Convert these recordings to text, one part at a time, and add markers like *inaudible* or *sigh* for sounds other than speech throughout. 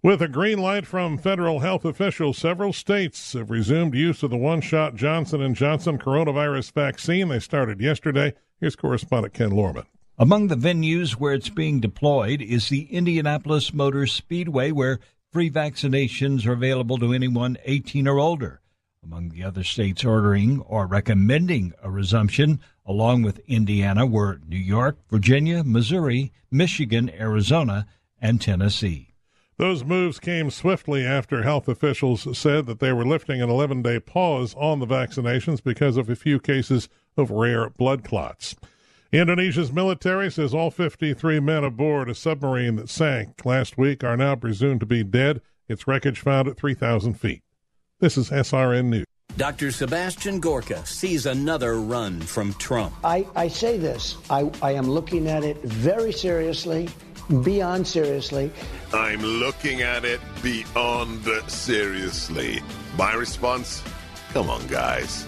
With a green light from federal health officials, several states have resumed use of the one-shot Johnson & Johnson coronavirus vaccine. They started yesterday. Here's correspondent Ken Lorman. Among the venues where it's being deployed is the Indianapolis Motor Speedway, where free vaccinations are available to anyone 18 or older. Among the other states ordering or recommending a resumption, along with Indiana, were New York, Virginia, Missouri, Michigan, Arizona, and Tennessee. Those moves came swiftly after health officials said that they were lifting an 11 day pause on the vaccinations because of a few cases of rare blood clots. Indonesia's military says all 53 men aboard a submarine that sank last week are now presumed to be dead. Its wreckage found at 3,000 feet. This is SRN News. Dr. Sebastian Gorka sees another run from Trump. I, I say this I, I am looking at it very seriously beyond seriously. I'm looking at it beyond seriously. My response? Come on, guys.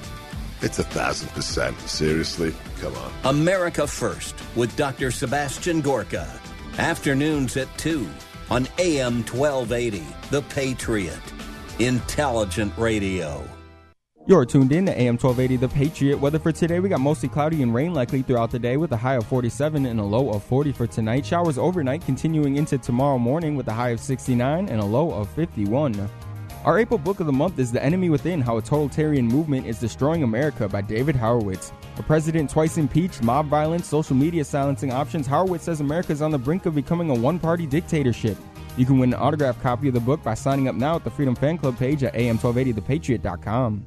It's a thousand percent. Seriously? Come on. America First with Dr. Sebastian Gorka. Afternoons at 2 on AM 1280. The Patriot. Intelligent Radio. You're tuned in to AM 1280 The Patriot. Weather for today, we got mostly cloudy and rain likely throughout the day with a high of 47 and a low of 40 for tonight. Showers overnight continuing into tomorrow morning with a high of 69 and a low of 51. Our April book of the month is The Enemy Within How a Totalitarian Movement is Destroying America by David Horowitz. A president twice impeached, mob violence, social media silencing options, Horowitz says America is on the brink of becoming a one party dictatorship. You can win an autographed copy of the book by signing up now at the Freedom Fan Club page at am1280thepatriot.com.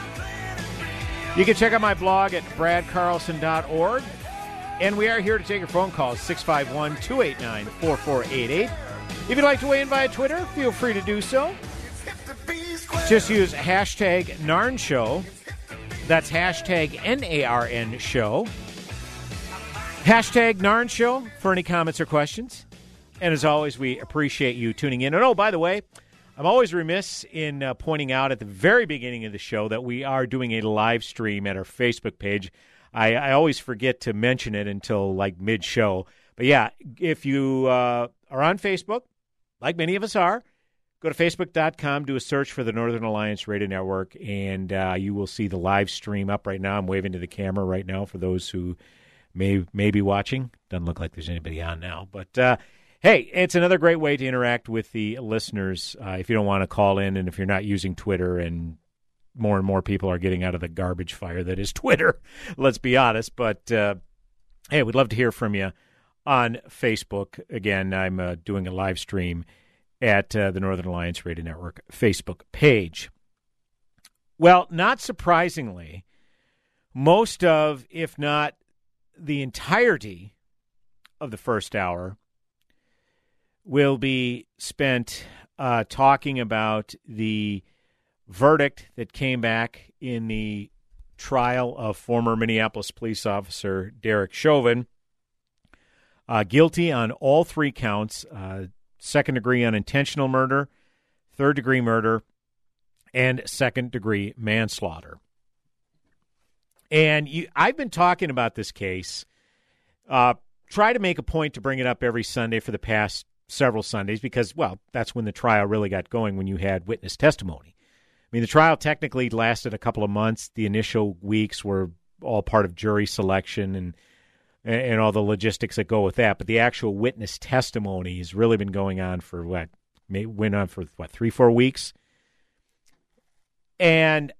You can check out my blog at bradcarlson.org. And we are here to take your phone calls 651 289 4488. If you'd like to weigh in via Twitter, feel free to do so. Just use hashtag NARN Show. That's hashtag N A R N Show. Hashtag NARN Show for any comments or questions. And as always, we appreciate you tuning in. And oh, by the way, I'm always remiss in uh, pointing out at the very beginning of the show that we are doing a live stream at our Facebook page. I, I always forget to mention it until like mid show. But yeah, if you uh, are on Facebook, like many of us are, go to facebook.com, do a search for the Northern Alliance Radio Network, and uh, you will see the live stream up right now. I'm waving to the camera right now for those who may may be watching. Doesn't look like there's anybody on now, but uh, hey, it's another great way to interact with the listeners. Uh, if you don't want to call in, and if you're not using Twitter, and more and more people are getting out of the garbage fire that is *laughs* Twitter. Let's be honest, but uh, hey, we'd love to hear from you on Facebook. Again, I'm uh, doing a live stream at uh, the Northern Alliance Radio Network Facebook page. Well, not surprisingly, most of, if not the entirety of the first hour, will be spent uh, talking about the verdict that came back in the trial of former Minneapolis police officer Derek Chauvin. Uh, guilty on all three counts uh, second degree unintentional murder, third degree murder, and second degree manslaughter. And you, I've been talking about this case. Uh, try to make a point to bring it up every Sunday for the past several Sundays because, well, that's when the trial really got going when you had witness testimony. I mean, the trial technically lasted a couple of months. The initial weeks were all part of jury selection and and all the logistics that go with that. But the actual witness testimony has really been going on for what went on for what three four weeks. And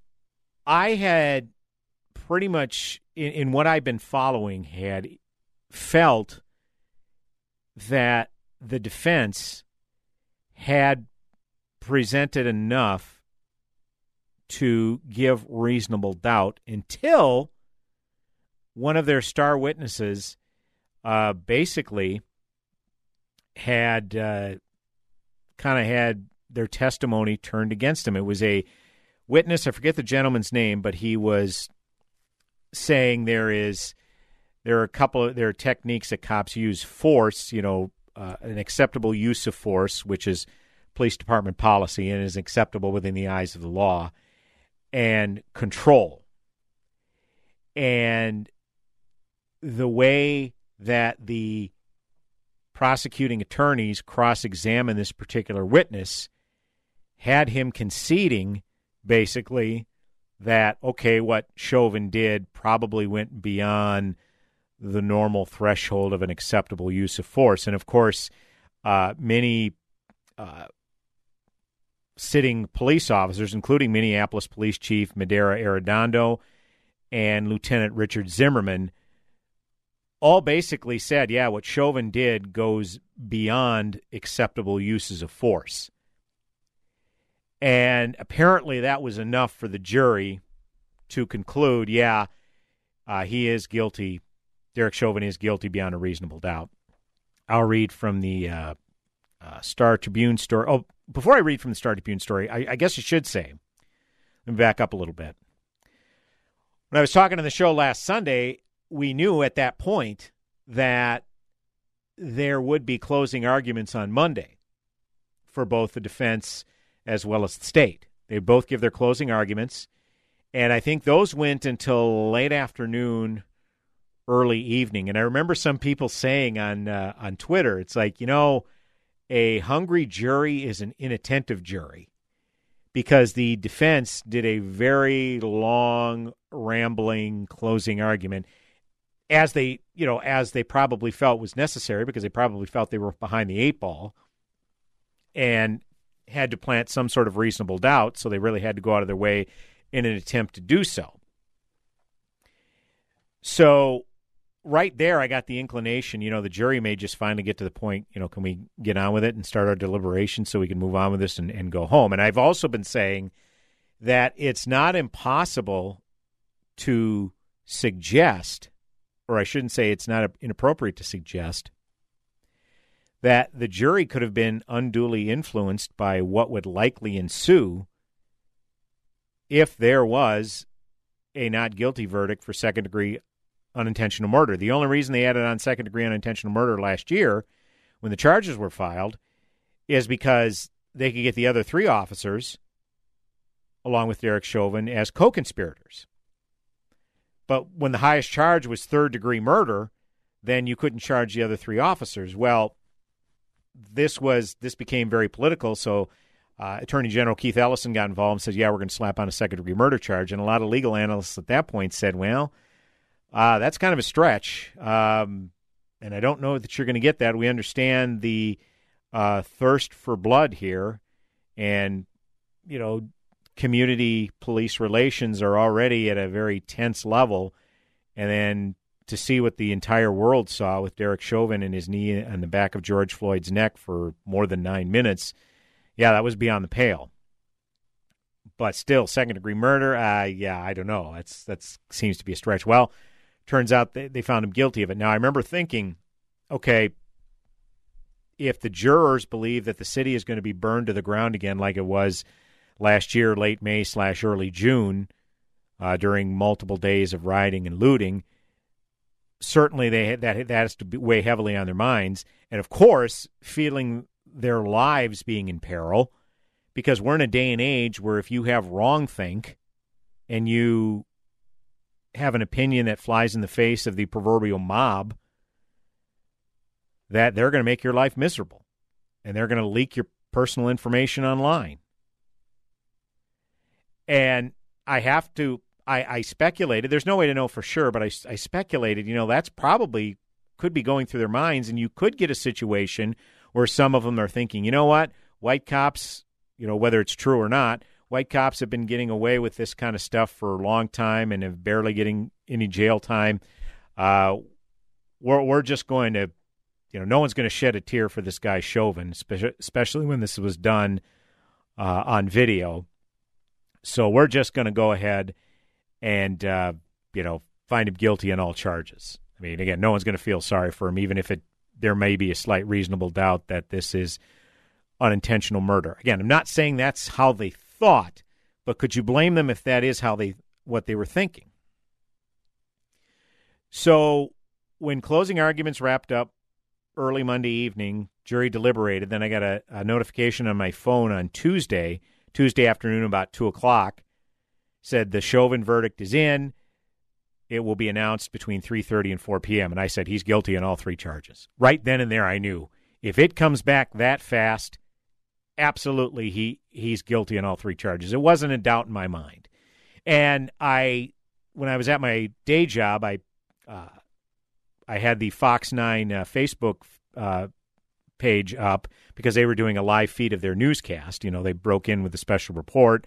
I had pretty much in, in what I've been following had felt that the defense had presented enough to give reasonable doubt until one of their star witnesses uh, basically had uh, kind of had their testimony turned against him. It was a witness, I forget the gentleman's name, but he was saying there is there are a couple of there are techniques that cops use force, you know, uh, an acceptable use of force, which is police department policy and is acceptable within the eyes of the law, and control. And the way that the prosecuting attorneys cross examine this particular witness had him conceding basically that, okay, what Chauvin did probably went beyond the normal threshold of an acceptable use of force. And of course, uh, many uh, sitting police officers, including Minneapolis Police Chief Medaria Arradondo and Lieutenant Richard Zimmerman, all basically said, yeah, what Chauvin did goes beyond acceptable uses of force. And apparently that was enough for the jury to conclude, yeah, uh, he is guilty. Derek Chauvin is guilty beyond a reasonable doubt. I'll read from the uh, uh, Star Tribune story. Oh, before I read from the Star Tribune story, I, I guess I should say, let me back up a little bit. When I was talking on the show last Sunday, we knew at that point that there would be closing arguments on Monday for both the defense as well as the state. They both give their closing arguments, and I think those went until late afternoon, early evening. And I remember some people saying on uh, on Twitter, it's like you know, a hungry jury is an inattentive jury because the defense did a very long, rambling closing argument as they you know as they probably felt was necessary because they probably felt they were behind the eight ball and had to plant some sort of reasonable doubt so they really had to go out of their way in an attempt to do so so right there i got the inclination you know the jury may just finally get to the point you know can we get on with it and start our deliberation so we can move on with this and, and go home? And i've also been saying that it's not impossible to suggest or I shouldn't say it's not inappropriate to suggest, that the jury could have been unduly influenced by what would likely ensue if there was a not guilty verdict for second degree unintentional murder. The only reason they added on second degree unintentional murder last year when the charges were filed is because they could get the other three officers, along with Derek Chauvin, as co conspirators. But when the highest charge was third degree murder, then you couldn't charge the other three officers. Well, this was this became very political, so uh, Attorney General Keith Ellison got involved and said, "Yeah, we're going to slap on a second degree murder charge." And a lot of legal analysts at that point said, "Well, uh, that's kind of a stretch, um, and I don't know that you're going to get that. We understand the uh, thirst for blood here, and you know, community police relations are already at a very tense level, and then to see what the entire world saw with Derek Chauvin and his knee on the back of George Floyd's neck for more than nine minutes, yeah, that was beyond the pale. But still, second degree murder, uh, yeah, I don't know. That's that seems to be a stretch. Well, turns out they, they found him guilty of it. Now, I remember thinking, okay, if the jurors believe that the city is going to be burned to the ground again, like it was last year, late May slash early June, uh, during multiple days of rioting and looting. Certainly, they that that has to weigh heavily on their minds, and of course, feeling their lives being in peril because we're in a day and age where if you have wrong think and you have an opinion that flies in the face of the proverbial mob, that they're going to make your life miserable and they're going to leak your personal information online. And I have to, I, I speculated, there's no way to know for sure, but I, I speculated, you know, that's probably could be going through their minds. And you could get a situation where some of them are thinking, you know what, white cops, you know, whether it's true or not, white cops have been getting away with this kind of stuff for a long time and have barely getting any jail time. Uh, we're, we're just going to, you know, no one's going to shed a tear for this guy Chauvin, especially when this was done uh, on video. So we're just going to go ahead and, uh, you know, find him guilty on all charges. I mean, again, no one's going to feel sorry for him, even if it there may be a slight reasonable doubt that this is unintentional murder. Again, I'm not saying that's how they thought, but could you blame them if that is how they what they were thinking? So, when closing arguments wrapped up early Monday evening, jury deliberated. Then I got a, a notification on my phone on Tuesday Tuesday afternoon about 2 o'clock, said the Chauvin verdict is in. It will be announced between 3.30 and 4 p.m. And I said he's guilty on all three charges. Right then and there, I knew if it comes back that fast, absolutely he he's guilty on all three charges. It wasn't a doubt in my mind. And I, when I was at my day job, I uh, I had the Fox Nine uh, Facebook uh, page up because they were doing a live feed of their newscast. You know, they broke in with a special report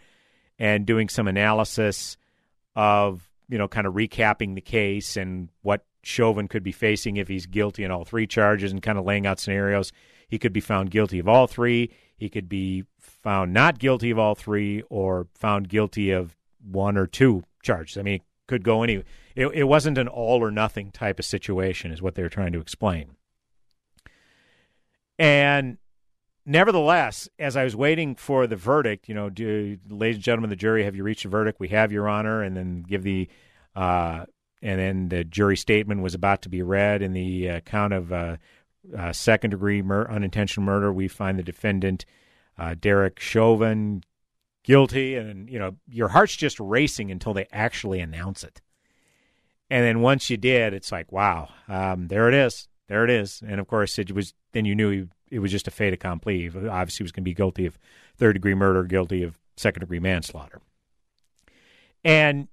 and doing some analysis of, you know, kind of recapping the case and what Chauvin could be facing if he's guilty in all three charges and kind of laying out scenarios. He could be found guilty of all three. He could be found not guilty of all three or found guilty of one or two charges. I mean, it could go any. It, it wasn't an all or nothing type of situation, is what they were trying to explain. And nevertheless, as I was waiting for the verdict, you know, do, ladies and gentlemen the jury, have you reached a verdict? We have, Your Honor, and then give the, uh, and then the jury statement was about to be read. In the uh, count of uh, uh, second degree mur- unintentional murder, we find the defendant, uh, Derek Chauvin, guilty. And, you know, your heart's just racing until they actually announce it. And then once you did, it's like, wow, um, there it is there it is. And of course, it was then you knew he, it was just a fait accompli. Obviously, he was going to be guilty of third degree murder, guilty of second degree manslaughter. And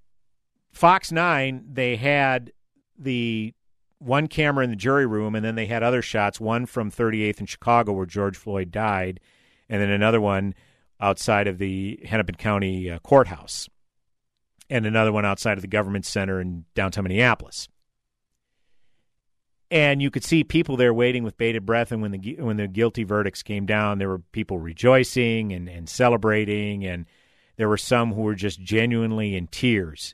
Fox 9, they had the one camera in the jury room, and then they had other shots, one from 38th in Chicago where George Floyd died, and then another one outside of the Hennepin County uh, courthouse, and another one outside of the government center in downtown Minneapolis and you could see people there waiting with bated breath. And when the when the guilty verdicts came down, there were people rejoicing and, and celebrating, and there were some who were just genuinely in tears,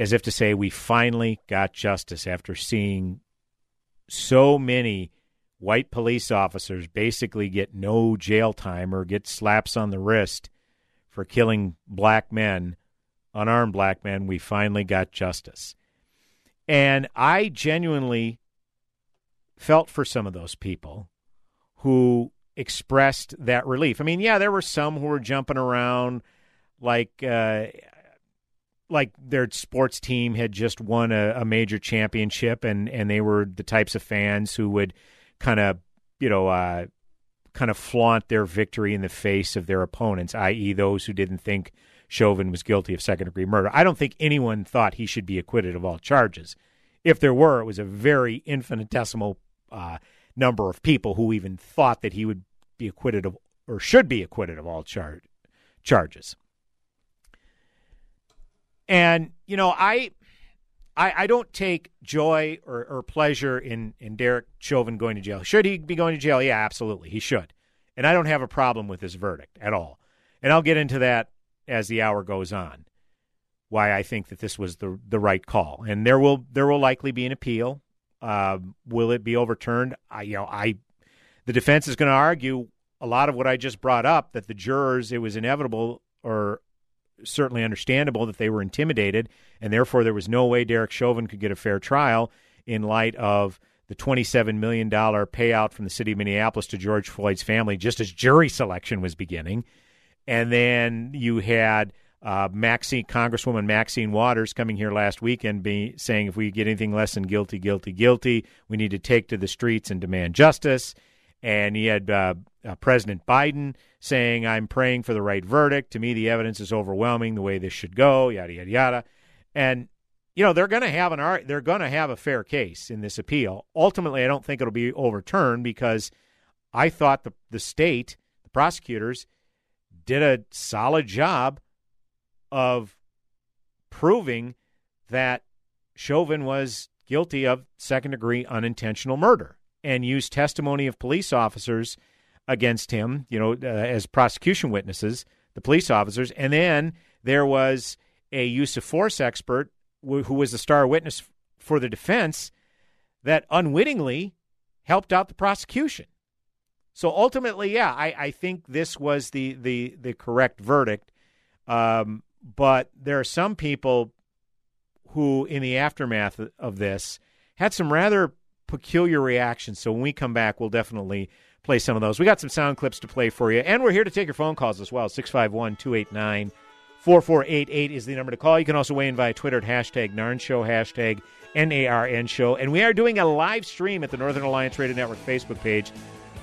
as if to say, "We finally got justice." After seeing so many white police officers basically get no jail time or get slaps on the wrist for killing black men, unarmed black men, we finally got justice. And I genuinely felt for some of those people who expressed that relief. I mean, yeah, there were some who were jumping around like uh, like their sports team had just won a, a, major championship, and and they were the types of fans who would kind of you know uh, kind of flaunt their victory in the face of their opponents, i.e., those who didn't think Chauvin was guilty of second degree murder. I don't think anyone thought he should be acquitted of all charges. If there were, it was a very infinitesimal uh, number of people who even thought that he would be acquitted of or should be acquitted of all char- charges. And you know, I, I, I don't take joy or, or pleasure in in Derek Chauvin going to jail. Should he be going to jail? Yeah, absolutely, he should. And I don't have a problem with his verdict at all. And I'll get into that as the hour goes on. Why I think that this was the the right call, and there will there will likely be an appeal. Uh, will it be overturned? I, you know, I, the defense is going to argue a lot of what I just brought up that the jurors, it was inevitable or certainly understandable that they were intimidated, and therefore there was no way Derek Chauvin could get a fair trial in light of the $27 million payout from the city of Minneapolis to George Floyd's family just as jury selection was beginning. And then you had uh, Maxine, Congresswoman Maxine Waters coming here last weekend be, saying if we get anything less than guilty, guilty, guilty, we need to take to the streets and demand justice. And he had uh, uh, President Biden saying, I'm praying for the right verdict. To me, the evidence is overwhelming the way this should go, yada, yada, yada. And you know they're going to have an they're going to have a fair case in this appeal. Ultimately, I don't think it'll be overturned because I thought the the state, the prosecutors, did a solid job of proving that Chauvin was guilty of second degree unintentional murder and used testimony of police officers against him, you know, uh, as prosecution witnesses, the police officers, and then there was a use of force expert who was the star witness for the defense that unwittingly helped out the prosecution. So ultimately, yeah, I, I think this was the the the correct verdict. Um, but there are some people who, in the aftermath of this, had some rather peculiar reactions. So when we come back, we'll definitely play some of those. We got some sound clips to play for you, and we're here to take your phone calls as well. 651 289 4488 is the number to call. You can also weigh in via Twitter at hashtag NARN Show, hashtag NARN Show. And we are doing a live stream at the Northern Alliance Radio Network Facebook page.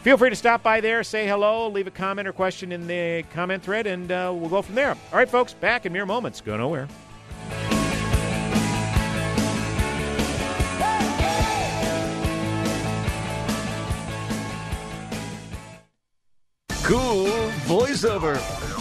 Feel free to stop by there, say hello, leave a comment or question in the comment thread, and uh, we'll go from there. All right, folks, back in mere moments. Go nowhere. Cool voiceover.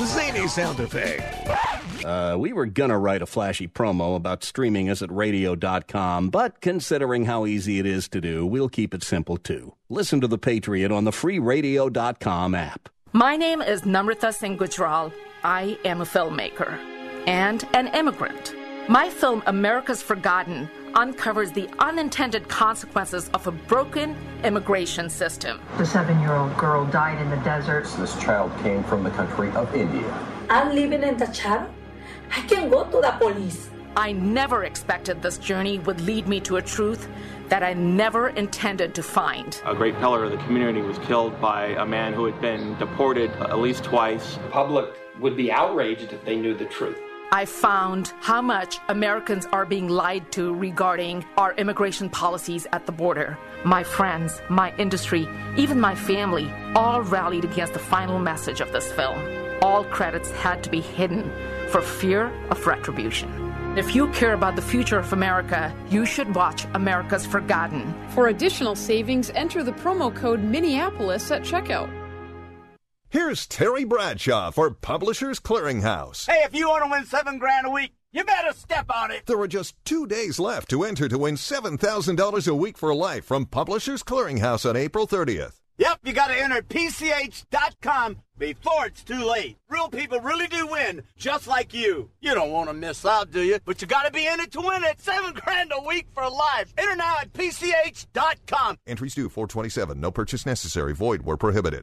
Zany sound effect. Uh, we were gonna write a flashy promo about streaming us at radio.com, but considering how easy it is to do, we'll keep it simple too. Listen to The Patriot on the free radio.com app. My name is Namrata Singh Gujral. I am a filmmaker and an immigrant. My film, America's Forgotten, uncovers the unintended consequences of a broken immigration system. The seven year old girl died in the desert. This child came from the country of India. I'm living in the shadow. I can go to the police. I never expected this journey would lead me to a truth that I never intended to find. A great pillar of the community was killed by a man who had been deported at least twice. The public would be outraged if they knew the truth. I found how much Americans are being lied to regarding our immigration policies at the border. My friends, my industry, even my family all rallied against the final message of this film. All credits had to be hidden for fear of retribution. If you care about the future of America, you should watch America's Forgotten. For additional savings, enter the promo code Minneapolis at checkout. Here's Terry Bradshaw for Publishers Clearinghouse. Hey, if you want to win seven grand a week, you better step on it. There are just two days left to enter to win $7,000 a week for life from Publishers Clearinghouse on April 30th. Yep, you got to enter PCH.com before it's too late. Real people really do win, just like you. You don't want to miss out, do you? But you got to be in it to win it. Seven grand a week for life. Enter now at PCH.com. Entries due 427. No purchase necessary. Void where prohibited.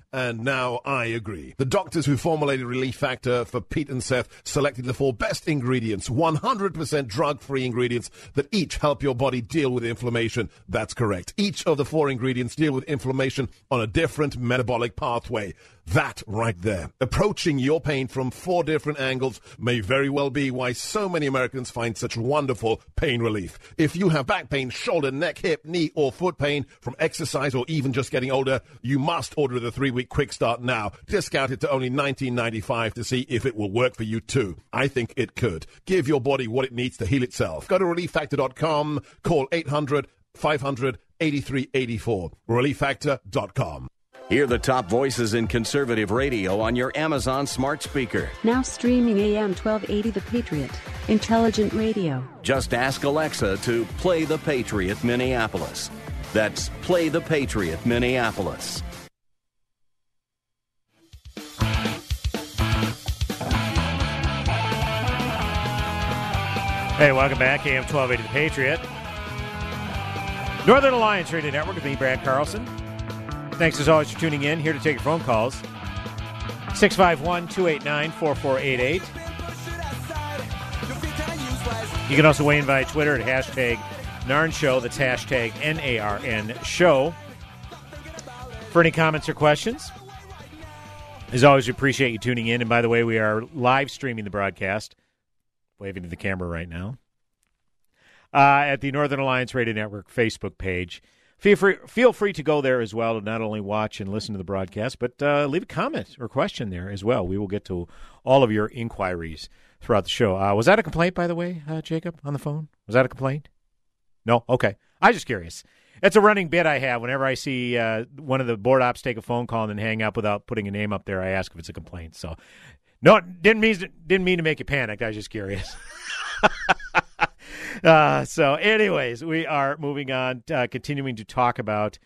and now I agree. The doctors who formulated Relief Factor for Pete and Seth selected the four best ingredients, 100% drug-free ingredients that each help your body deal with inflammation. That's correct. Each of the four ingredients deal with inflammation on a different metabolic pathway. That right there. Approaching your pain from four different angles may very well be why so many Americans find such wonderful pain relief. If you have back pain, shoulder, neck, hip, knee, or foot pain from exercise or even just getting older, you must order the three week quick start now. Discount it to only $19.95 to see if it will work for you too. I think it could. Give your body what it needs to heal itself. Go to relieffactor.com, call 800 500 8384. Relieffactor.com. Hear the top voices in conservative radio on your Amazon smart speaker. Now streaming AM 1280 The Patriot. Intelligent radio. Just ask Alexa to play The Patriot Minneapolis. That's Play the Patriot Minneapolis. Hey, welcome back. AM 1280 The Patriot. Northern Alliance Radio Network with me, Brad Carlson. Thanks as always for tuning in. Here to take your phone calls. 651 289 4488. You can also weigh in via Twitter at hashtag Narn Show. That's hashtag N A R N Show. For any comments or questions, as always, we appreciate you tuning in. And by the way, we are live streaming the broadcast, waving to the camera right now, uh, at the Northern Alliance Radio Network Facebook page. Feel free, feel free to go there as well to not only watch and listen to the broadcast, but uh, leave a comment or question there as well. We will get to all of your inquiries throughout the show. Uh, was that a complaint, by the way, uh, Jacob, on the phone? Was that a complaint? No? Okay. I was just curious. It's a running bit I have. Whenever I see uh, one of the board ops take a phone call and then hang up without putting a name up there, I ask if it's a complaint. So, no, didn't mean to, didn't mean to make you panic. I was just curious. *laughs* uh, so, anyways, we are moving on, uh, continuing to talk about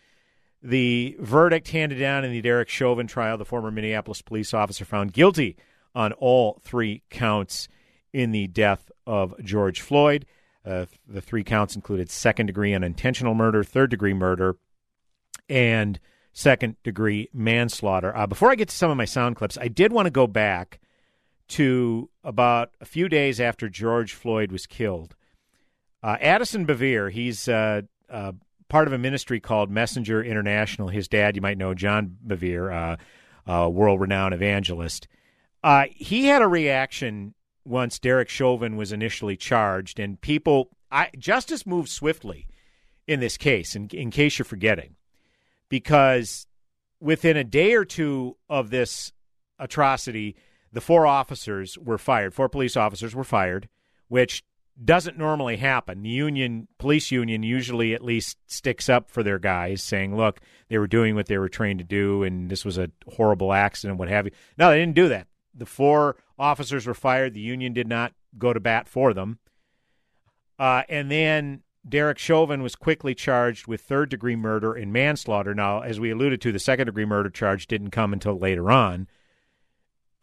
the verdict handed down in the Derek Chauvin trial. The former Minneapolis police officer found guilty on all three counts in the death of George Floyd. Uh, the three counts included second degree unintentional murder, third degree murder, and second degree manslaughter. Uh, before I get to some of my sound clips, I did want to go back to about a few days after George Floyd was killed. Uh, Addison Bevere, he's uh, uh, part of a ministry called Messenger International. His dad, you might know, John Bevere, uh, world renowned evangelist. he had a reaction once Derek Chauvin was initially charged, and people, I, justice moved swiftly in this case. In, in case you're forgetting, because within a day or two of this atrocity, the four officers were fired. Four police officers were fired, which doesn't normally happen. The union, police union, usually at least sticks up for their guys, saying, "Look, they were doing what they were trained to do, and this was a horrible accident, what have you." No, they didn't do that. The four officers were fired. The union did not go to bat for them. Uh, and then Derek Chauvin was quickly charged with third degree murder and manslaughter. Now, as we alluded to, the second degree murder charge didn't come until later on.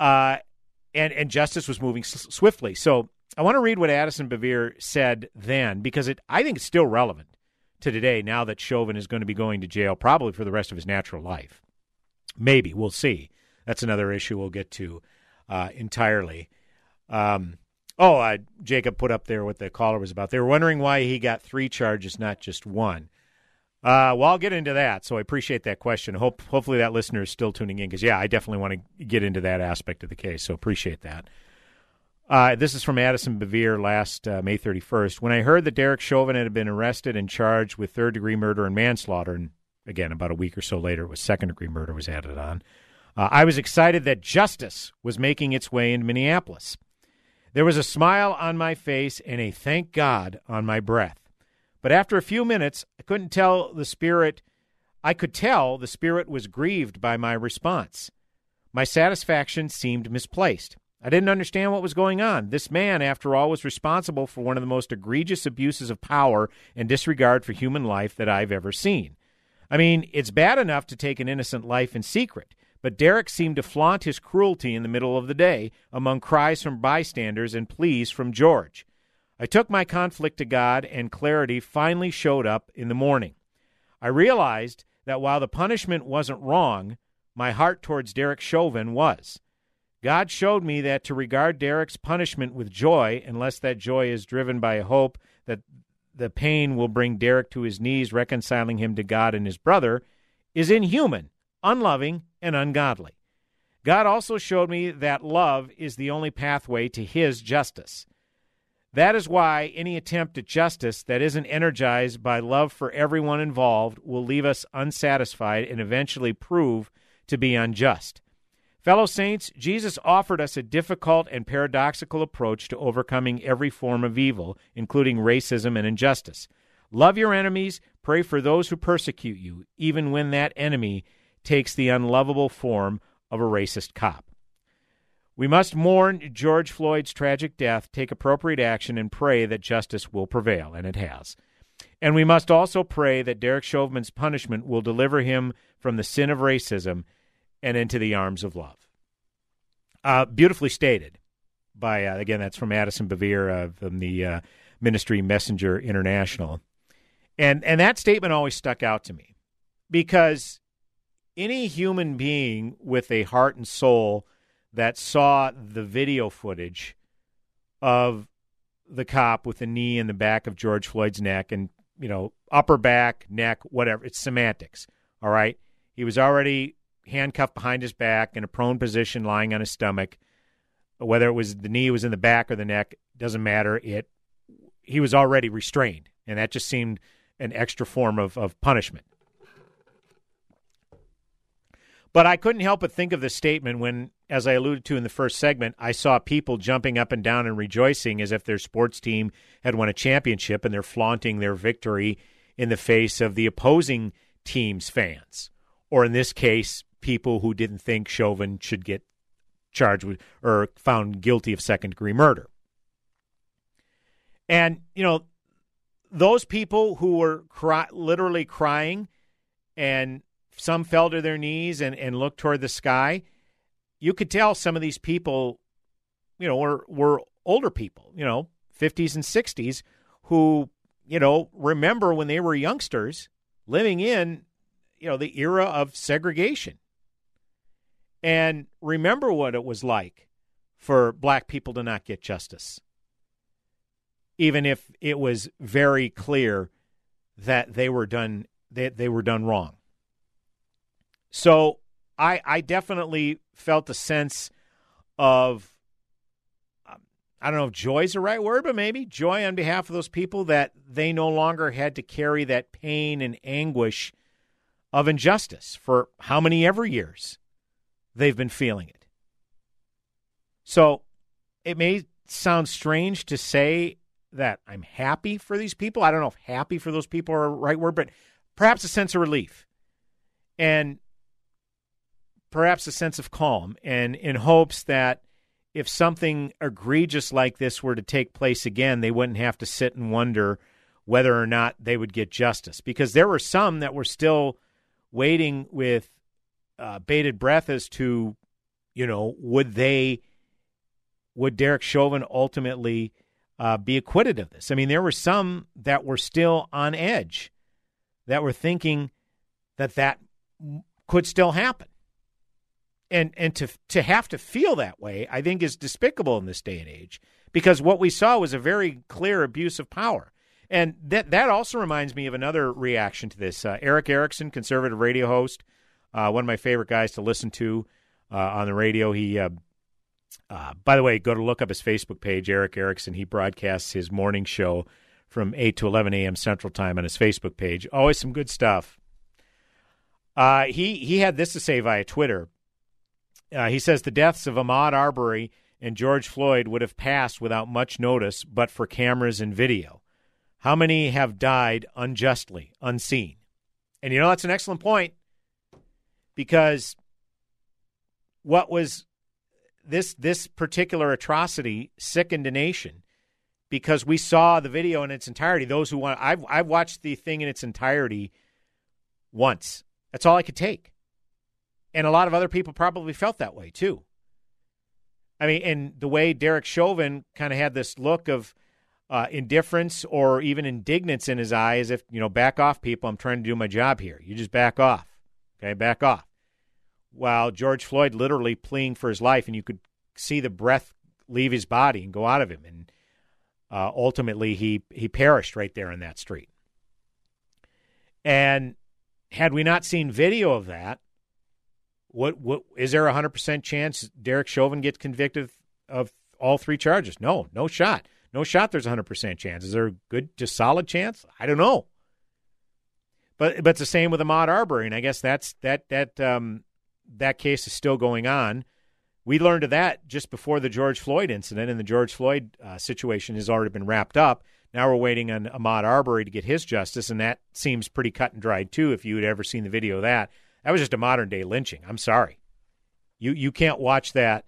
Uh, and, and justice was moving s- swiftly. So I want to read what Addison Bevere said then because it, I think it's still relevant to today now that Chauvin is going to be going to jail probably for the rest of his natural life. Maybe. We'll see. That's another issue we'll get to uh, entirely. Um, oh, uh, Jacob put up there what the caller was about. They were wondering why he got three charges, not just one. Uh, well, I'll get into that. So I appreciate that question. Hope hopefully that listener is still tuning in because yeah, I definitely want to get into that aspect of the case. So appreciate that. Uh, this is from Addison Bevere last uh, May 31st. When I heard that Derek Chauvin had been arrested and charged with third degree murder and manslaughter, and again, about a week or so later, it was second degree murder was added on. Uh, I was excited that justice was making its way into Minneapolis. There was a smile on my face and a thank God on my breath. But after a few minutes, I couldn't tell the spirit. I could tell the spirit was grieved by my response. My satisfaction seemed misplaced. I didn't understand what was going on. This man, after all, was responsible for one of the most egregious abuses of power and disregard for human life that I've ever seen. I mean, it's bad enough to take an innocent life in secret, but Derek seemed to flaunt his cruelty in the middle of the day among cries from bystanders and pleas from George. I took my conflict to God, and clarity finally showed up in the morning. I realized that while the punishment wasn't wrong, my heart towards Derek Chauvin was. God showed me that to regard Derek's punishment with joy, unless that joy is driven by a hope that the pain will bring Derek to his knees, reconciling him to God and his brother, is inhuman unloving, and ungodly. God also showed me that love is the only pathway to His justice. That is why any attempt at justice that isn't energized by love for everyone involved will leave us unsatisfied and eventually prove to be unjust. Fellow saints, Jesus offered us a difficult and paradoxical approach to overcoming every form of evil, including racism and injustice. Love your enemies, pray for those who persecute you, even when that enemy takes the unlovable form of a racist cop. We must mourn George Floyd's tragic death, take appropriate action, and pray that justice will prevail, and it has. And we must also pray that Derek Chauvin's punishment will deliver him from the sin of racism and into the arms of love. Uh, beautifully stated by, uh, again, that's from Addison Bevere uh, from the uh, Ministry Messenger International. And and that statement always stuck out to me because any human being with a heart and soul that saw the video footage of the cop with the knee in the back of George Floyd's neck and, you know, upper back, neck, whatever, it's semantics. All right. He was already handcuffed behind his back in a prone position, lying on his stomach. Whether it was the knee was in the back or the neck, doesn't matter. It he was already restrained, and that just seemed an extra form of, of punishment. But I couldn't help but think of the statement when, as I alluded to in the first segment, I saw people jumping up and down and rejoicing as if their sports team had won a championship and they're flaunting their victory in the face of the opposing team's fans. Or in this case, people who didn't think Chauvin should get charged with or found guilty of second degree murder. And, you know, those people who were cry- literally crying and some fell to their knees and, and looked toward the sky. You could tell some of these people, you know, were were older people, you know, 50s and 60s, who, you know, remember when they were youngsters living in, you know, the era of segregation. And remember what it was like for black people to not get justice. Even if it was very clear that they were done that they were done wrong. So I I definitely felt a sense of um, I don't know if joy is the right word, but maybe joy on behalf of those people that they no longer had to carry that pain and anguish of injustice for how many ever years they've been feeling it. So it may sound strange to say that I'm happy for these people. I don't know if happy for those people are a right word, but perhaps a sense of relief. And perhaps a sense of calm and in hopes that if something egregious like this were to take place again, they wouldn't have to sit and wonder whether or not they would get justice. Because there were some that were still waiting with uh, bated breath as to, you know, would they, would Derek Chauvin ultimately uh, be acquitted of this? I mean, there were some that were still on edge that were thinking that that could still happen and and to to have to feel that way, I think is despicable in this day and age because what we saw was a very clear abuse of power. And that that also reminds me of another reaction to this. Uh, Erick Erickson, conservative radio host, uh, one of my favorite guys to listen to uh, on the radio. He, uh, uh, by the way, go to look up his Facebook page, Erick Erickson. He broadcasts his morning show from eight to eleven a.m. Central Time on his Facebook page. Always some good stuff. Uh, he he had this to say via Twitter. Uh, he says the deaths of Ahmaud Arbery and George Floyd would have passed without much notice but for cameras and video. How many have died unjustly, unseen? And you know, that's an excellent point because what was this this particular atrocity sickened a nation because we saw the video in its entirety. Those who want, I've I've watched the thing in its entirety once. That's all I could take. And a lot of other people probably felt that way too. I mean, and the way Derek Chauvin kind of had this look of uh, indifference or even indignance in his eye, as if, you know, back off, people. I'm trying to do my job here. You just back off. Okay, back off. While George Floyd literally pleading for his life, and you could see the breath leave his body and go out of him. And uh, ultimately, he, he perished right there in that street. And had we not seen video of that, what what is there a hundred percent chance Derek Chauvin gets convicted of all three charges? No, no shot. No shot there's a hundred percent chance. Is there a good just solid chance? I don't know. But but it's the same with Ahmaud Arbery, and I guess that's that that um that case is still going on. We learned of that just before the George Floyd incident, and the George Floyd uh, situation has already been wrapped up. Now we're waiting on Ahmaud Arbery to get his justice, and that seems pretty cut and dried too. If you had ever seen the video of that, that was just a modern day lynching. I'm sorry. You you can't watch that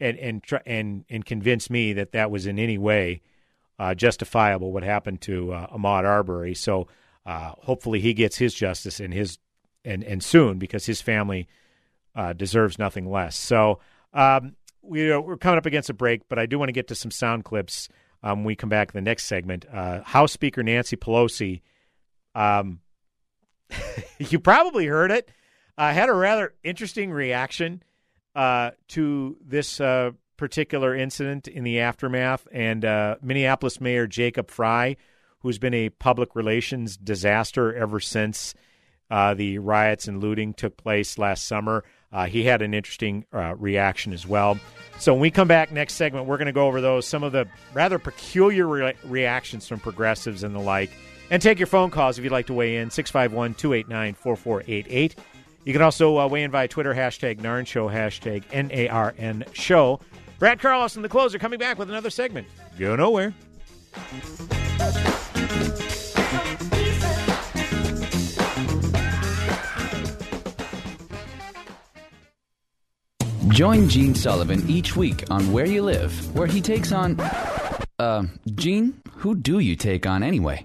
and and and and convince me that that was in any way uh, justifiable what happened to uh, Ahmaud Arbery. So uh, hopefully he gets his justice and his and and soon because his family uh, deserves nothing less. So um, we we're coming up against a break, but I do want to get to some sound clips um, when we come back in the next segment. Uh, House Speaker Nancy Pelosi Um, *laughs* you probably heard it. I had a rather interesting reaction uh, to this uh, particular incident in the aftermath, and uh, Minneapolis Mayor Jacob Frey, who's been a public relations disaster ever since uh, the riots and looting took place last summer. Uh, he had an interesting uh, reaction as well. So when we come back next segment, we're going to go over those some of the rather peculiar re- reactions from progressives and the like, and take your phone calls if you'd like to weigh in 651 289 4488. You can also uh, weigh in via Twitter, hashtag NARN Show, hashtag N A R N Show. Brad Carlson and the closer, coming back with another segment. Go nowhere. Join Gene Sullivan each week on Where You Live, where he takes on. Uh, Gene, who do you take on anyway?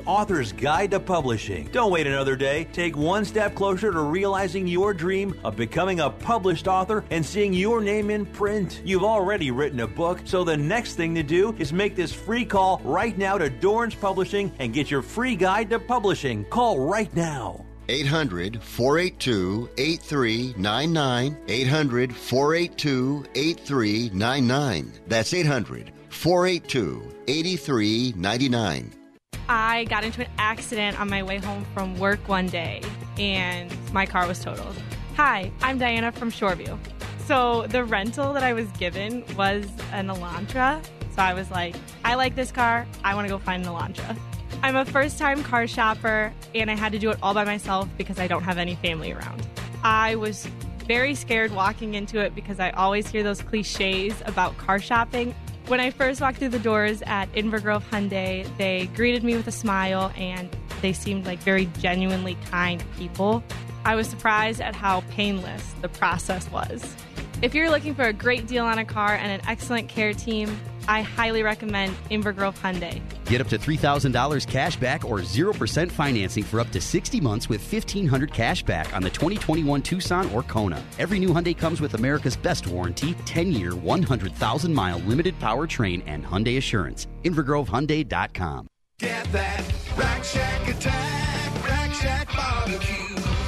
author's guide to publishing. Don't wait another day. Take one step closer to realizing your dream of becoming a published author and seeing your name in print. You've already written a book, so the next thing to do is make this free call right now to Dorrance Publishing and get your free guide to publishing. Call right now. 800 482 8399. 800 482 8399. That's 800 482 8399. I got into an accident on my way home from work one day and my car was totaled. Hi, I'm Diana from Shoreview. So, the rental that I was given was an Elantra. So, I was like, I like this car. I want to go find an Elantra. I'm a first time car shopper and I had to do it all by myself because I don't have any family around. I was very scared walking into it because I always hear those cliches about car shopping. When I first walked through the doors at Inver Grove Hyundai, they greeted me with a smile and they seemed like very genuinely kind people. I was surprised at how painless the process was. If you're looking for a great deal on a car and an excellent care team, I highly recommend Inver Grove Hyundai. Get up to $3,000 cash back or 0% financing for up to 60 months with 1500 cash back on the 2021 Tucson or Kona. Every new Hyundai comes with America's best warranty, 10-year, 100,000-mile limited powertrain and Hyundai Assurance. InvergroveHyundai.com. Get that Rack Shack attack, Rack Shack barbecue.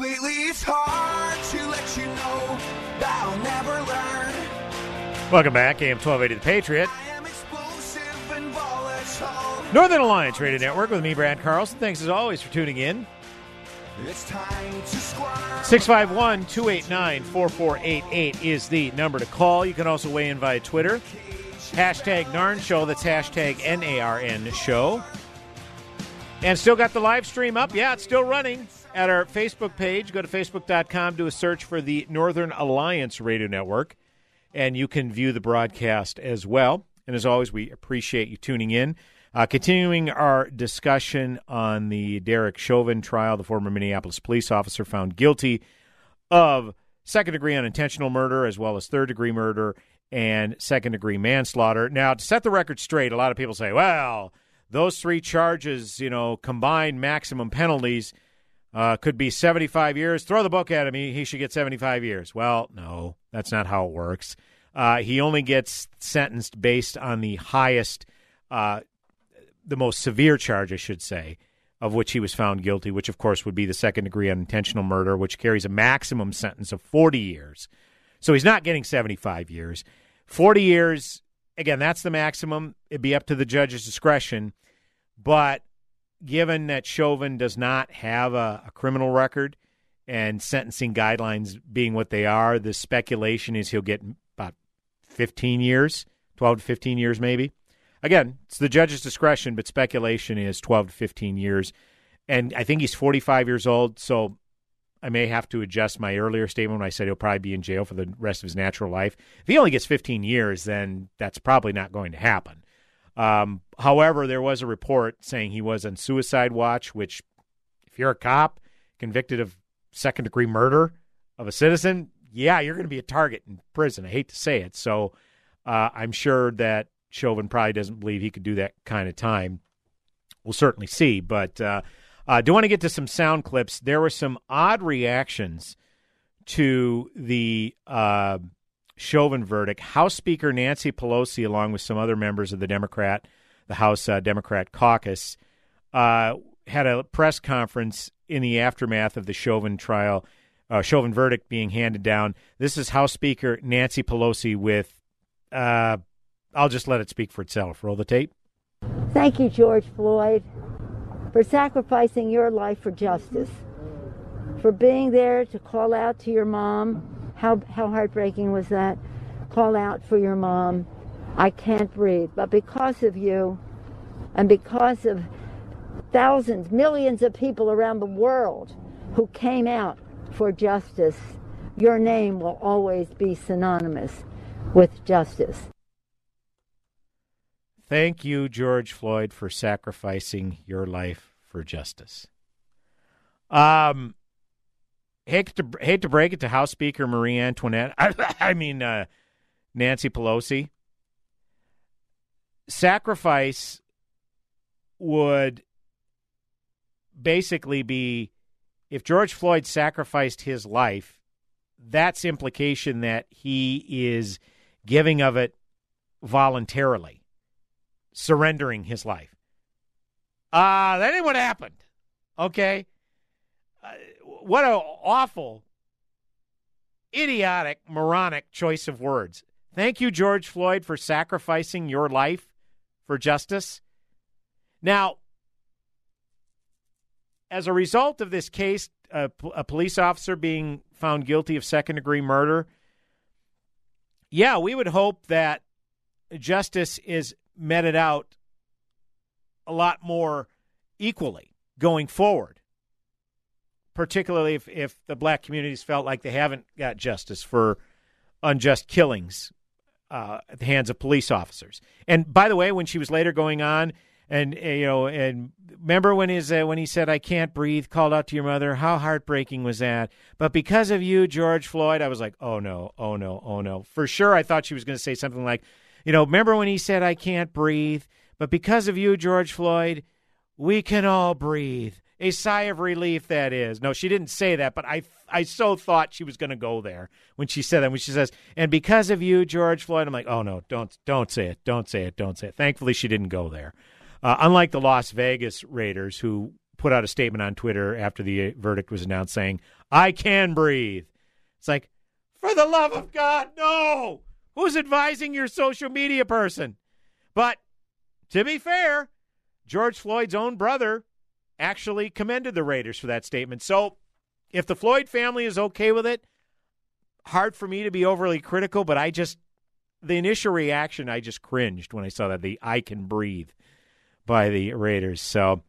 Lately it's hard to let you know that I'll never learn. Welcome back, AM 1280 The Patriot. Explosive and volatile. Northern Alliance Radio Network with me, Brad Carlson. Thanks as always for tuning in. It's time to squirm. 651 289 4488 is the number to call. You can also weigh in via Twitter. Hashtag NARN Show. That's hashtag N A R N Show. And still got the live stream up. Yeah, it's still running at our Facebook page. Go to facebook.com, do a search for the Northern Alliance Radio Network, and you can view the broadcast as well. And as always, we appreciate you tuning in. Uh, continuing our discussion on the Derek Chauvin trial, the former Minneapolis police officer found guilty of second degree unintentional murder as well as third degree murder and second degree manslaughter. Now, to set the record straight, a lot of people say, well, those three charges, you know, combined maximum penalties uh, could be 75 years. Throw the book at him. He, he should get 75 years. Well, no, that's not how it works. Uh, he only gets sentenced based on the highest uh, the most severe charge, I should say, of which he was found guilty, which of course would be the second degree unintentional murder, which carries a maximum sentence of 40 years. So he's not getting 75 years. 40 years, again, that's the maximum. It'd be up to the judge's discretion. But given that Chauvin does not have a, a criminal record and sentencing guidelines being what they are, the speculation is he'll get about 15 years, 12 to 15 years maybe. Again, it's the judge's discretion, but speculation is 12 to 15 years. And I think he's 45 years old, so I may have to adjust my earlier statement when I said he'll probably be in jail for the rest of his natural life. If he only gets 15 years, then that's probably not going to happen. Um, however, there was a report saying he was on suicide watch, which, if you're a cop convicted of second degree murder of a citizen, yeah, you're going to be a target in prison. I hate to say it. So uh, I'm sure that Chauvin probably doesn't believe he could do that kind of time. We'll certainly see. But uh, I uh, do want to get to some sound clips. There were some odd reactions to the uh, Chauvin verdict. House Speaker Nancy Pelosi, along with some other members of the Democrat, the House uh, Democrat caucus, uh, had a press conference in the aftermath of the Chauvin trial, uh, Chauvin verdict being handed down. This is House Speaker Nancy Pelosi with uh, I'll just let it speak for itself. Roll the tape. Thank you, George Floyd, for sacrificing your life for justice, for being there to call out to your mom. How, how heartbreaking was that? Call out for your mom. I can't breathe. But because of you, and because of thousands, millions of people around the world who came out for justice, your name will always be synonymous with justice. Thank you, George Floyd, for sacrificing your life for justice. Um, hate to hate to break it to House Speaker Marie Antoinette. I, *laughs* I mean uh, Nancy Pelosi. Sacrifice would basically be if George Floyd sacrificed his life. That's implication that he is giving of it voluntarily surrendering his life. Ah, uh, that ain't what happened. Okay? What an awful, idiotic, moronic choice of words. Thank you, George Floyd, for sacrificing your life for justice. Now, as a result of this case, a, a police officer being found guilty of second degree murder, yeah, we would hope that justice is meted out a lot more equally going forward, particularly if, if the black communities felt like they haven't got justice for unjust killings uh, at the hands of police officers. And by the way, when she was later going on, and uh, you know, and remember when his uh, when he said, "I can't breathe," called out to your mother. How heartbreaking was that? But because of you, George Floyd, I was like, "Oh no, oh no, oh no!" For sure, I thought she was going to say something like, you know, remember when he said, I can't breathe? But because of you, George Floyd, we can all breathe. A sigh of relief, that is. No, she didn't say that, but I, I so thought she was going to go there when she said that. When she says, and because of you, George Floyd, I'm like, oh no, don't, don't say it, don't say it, don't say it. Thankfully, she didn't go there. Uh, unlike the Las Vegas Raiders, who put out a statement on Twitter after the verdict was announced saying, I can breathe. It's like, for the love of God, no! Who's advising your social media person? But to be fair, George Floyd's own brother actually commended the Raiders for that statement. So if the Floyd family is okay with it, hard for me to be overly critical, but I just, the initial reaction, I just cringed when I saw that the I can breathe by the Raiders. So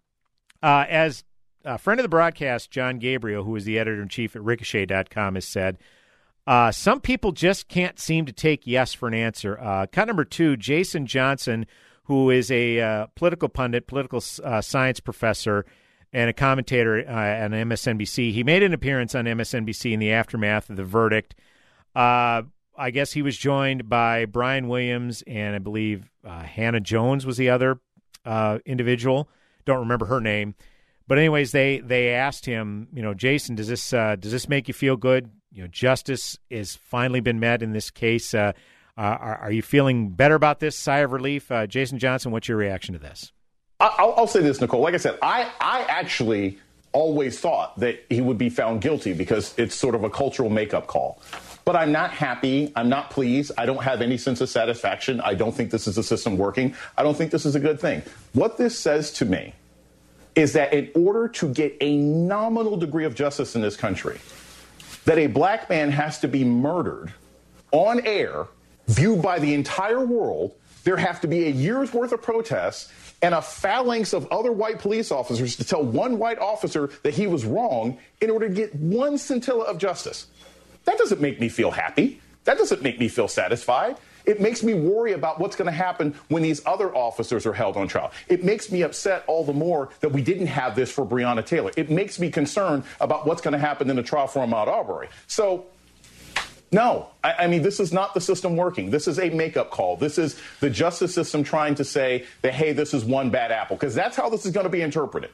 uh, as a friend of the broadcast, Jon Gabriel, who is the editor in chief at ricochet.com, has said, uh, some people just can't seem to take yes for an answer. Uh, cut number two, Jason Johnson, who is a uh, political pundit, political uh, science professor, and a commentator uh, on MSNBC. He made an appearance on MSNBC in the aftermath of the verdict. Uh, I guess he was joined by Brian Williams and I believe Hannah Jones was the other individual. Don't remember her name. But anyways, they they asked him, you know, Jason, does this uh, does this make you feel good? You know, justice has finally been met in this case. Uh, Uh, are, are you feeling better about this sigh of relief? Uh, Jason Johnson, what's your reaction to this? I'll, I'll say this, Nicole. Like I said, I, I actually always thought that he would be found guilty because it's sort of a cultural makeup call. But I'm not happy. I'm not pleased. I don't have any sense of satisfaction. I don't think this is a system working. I don't think this is a good thing. What this says to me is that in order to get a nominal degree of justice in this country, that a black man has to be murdered on air, viewed by the entire world. There have to be a year's worth of protests and a phalanx of other white police officers to tell one white officer that he was wrong in order to get one scintilla of justice. That doesn't make me feel happy. That doesn't make me feel satisfied. It makes me worry about what's going to happen when these other officers are held on trial. It makes me upset all the more that we didn't have this for Breonna Taylor. It makes me concerned about what's going to happen in the trial for Ahmaud Arbery. So, no, I, I, mean, this is not the system working. This is a makeup call. This is the justice system trying to say that, hey, this is one bad apple, because that's how this is going to be interpreted.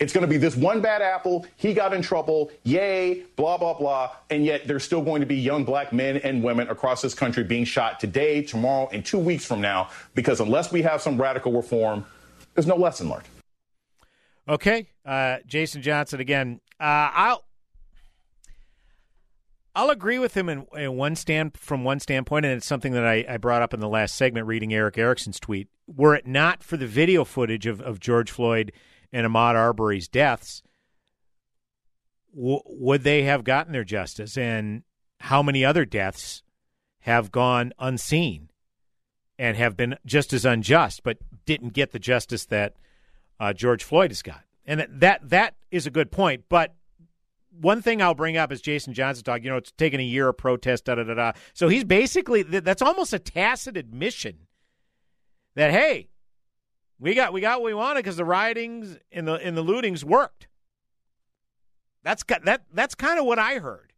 It's going to be this one bad apple. He got in trouble. Yay, blah, blah, blah. And yet there's still going to be young black men and women across this country being shot today, tomorrow, and two weeks from now because unless we have some radical reform, there's no lesson learned. Okay. Uh, Jason Johnson again. Uh, I'll. I'll agree with him in, in, one stand from one standpoint, and it's something that I, I, brought up in the last segment, reading Erick Erickson's tweet. Were it not for the video footage of, of George Floyd and Ahmaud Arbery's deaths, w- would they have gotten their justice? And how many other deaths have gone unseen and have been just as unjust, but didn't get the justice that uh, George Floyd has got? And that, that that is a good point. But one thing I'll bring up is Jason Johnson talk. You know, it's taken a year of protest. Da da da da. So he's basically that's almost a tacit admission that hey, we got we got what we wanted because the riotings and the and the lootings worked. That's that that's kind of what I heard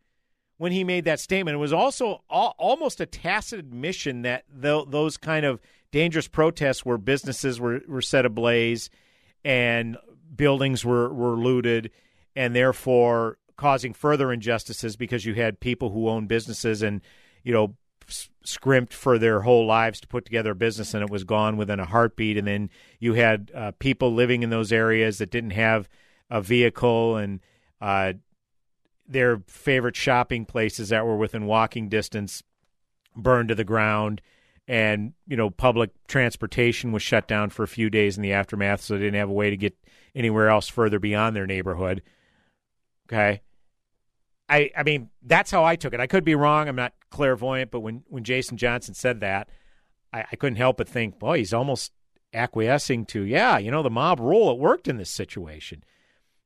when he made that statement. It was also all, almost a tacit admission that those kind of dangerous protests where businesses were, were set ablaze and buildings were, were looted and therefore causing further injustices because you had people who own businesses and you know scrimped for their whole lives to put together a business and it was gone within a heartbeat. And then you had uh, people living in those areas that didn't have a vehicle and uh, their favorite shopping places that were within walking distance burned to the ground. And, you know, public transportation was shut down for a few days in the aftermath, so they didn't have a way to get anywhere else further beyond their neighborhood. Okay. I, I mean, that's how I took it. I could be wrong. I'm not clairvoyant, but when, when Jason Johnson said that, I, I couldn't help but think, boy, he's almost acquiescing to, yeah, you know, the mob rule, it worked in this situation.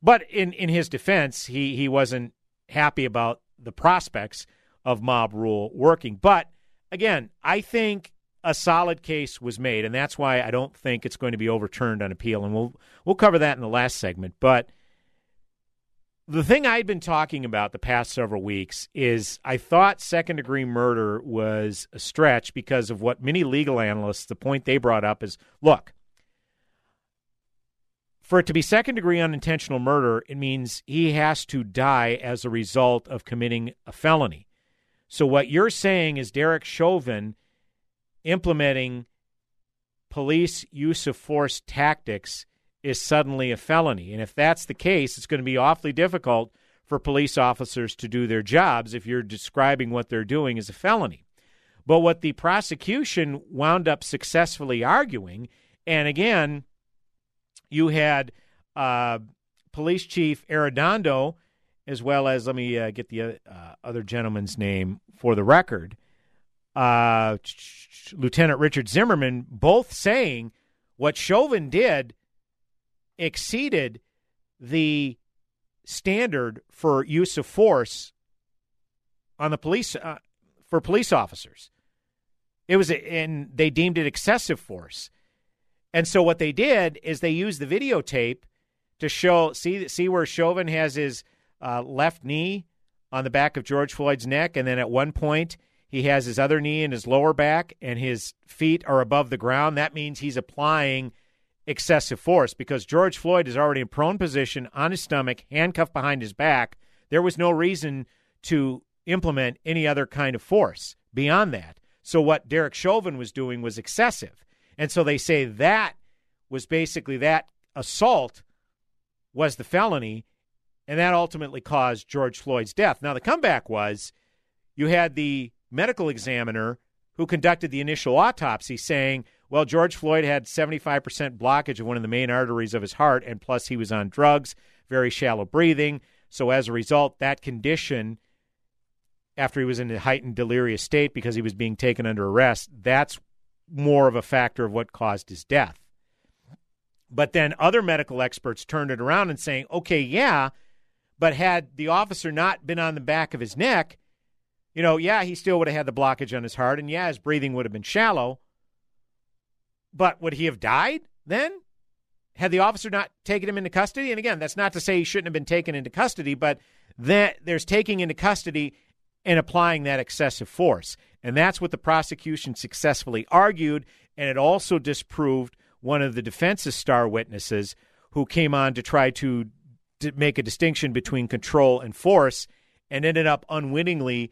But in, in his defense, he, he wasn't happy about the prospects of mob rule working. But again, I think a solid case was made, and that's why I don't think it's going to be overturned on appeal. And we'll we'll cover that in the last segment. But the thing I'd been talking about the past several weeks is I thought second degree murder was a stretch because of what many legal analysts, the point they brought up is look, for it to be second degree unintentional murder, it means he has to die as a result of committing a felony. So what you're saying is Derek Chauvin implementing police use of force tactics is suddenly a felony. And if that's the case, it's going to be awfully difficult for police officers to do their jobs if you're describing what they're doing as a felony. But what the prosecution wound up successfully arguing, and again, you had uh, Police Chief Arradondo, as well as, let me uh, get the uh, other gentleman's name for the record, uh, Lieutenant Richard Zimmerman, both saying what Chauvin did exceeded the standard for use of force on the police uh, for police officers. It was, and they deemed it excessive force. And so what they did is they used the videotape to show see see where Chauvin has his uh, left knee on the back of George Floyd's neck, and then at one point he has his other knee in his lower back, and his feet are above the ground. That means he's applying excessive force because George Floyd is already in prone position on his stomach, handcuffed behind his back. There was no reason to implement any other kind of force beyond that. So what Derek Chauvin was doing was excessive. And so they say that was basically that assault was the felony, and that ultimately caused George Floyd's death. Now, the comeback was you had the medical examiner who conducted the initial autopsy saying, well, George Floyd had 75% blockage of one of the main arteries of his heart, and plus he was on drugs, very shallow breathing. So as a result, that condition, after he was in a heightened delirious state because he was being taken under arrest, that's more of a factor of what caused his death. But then other medical experts turned it around and saying, okay, yeah, but had the officer not been on the back of his neck, you know, yeah, he still would have had the blockage on his heart, and yeah, his breathing would have been shallow. But would he have died then? Had the officer not taken him into custody? And again, that's not to say he shouldn't have been taken into custody, but that there's taking into custody and applying that excessive force. And that's what the prosecution successfully argued, and it also disproved one of the defense's star witnesses who came on to try to, to make a distinction between control and force and ended up unwittingly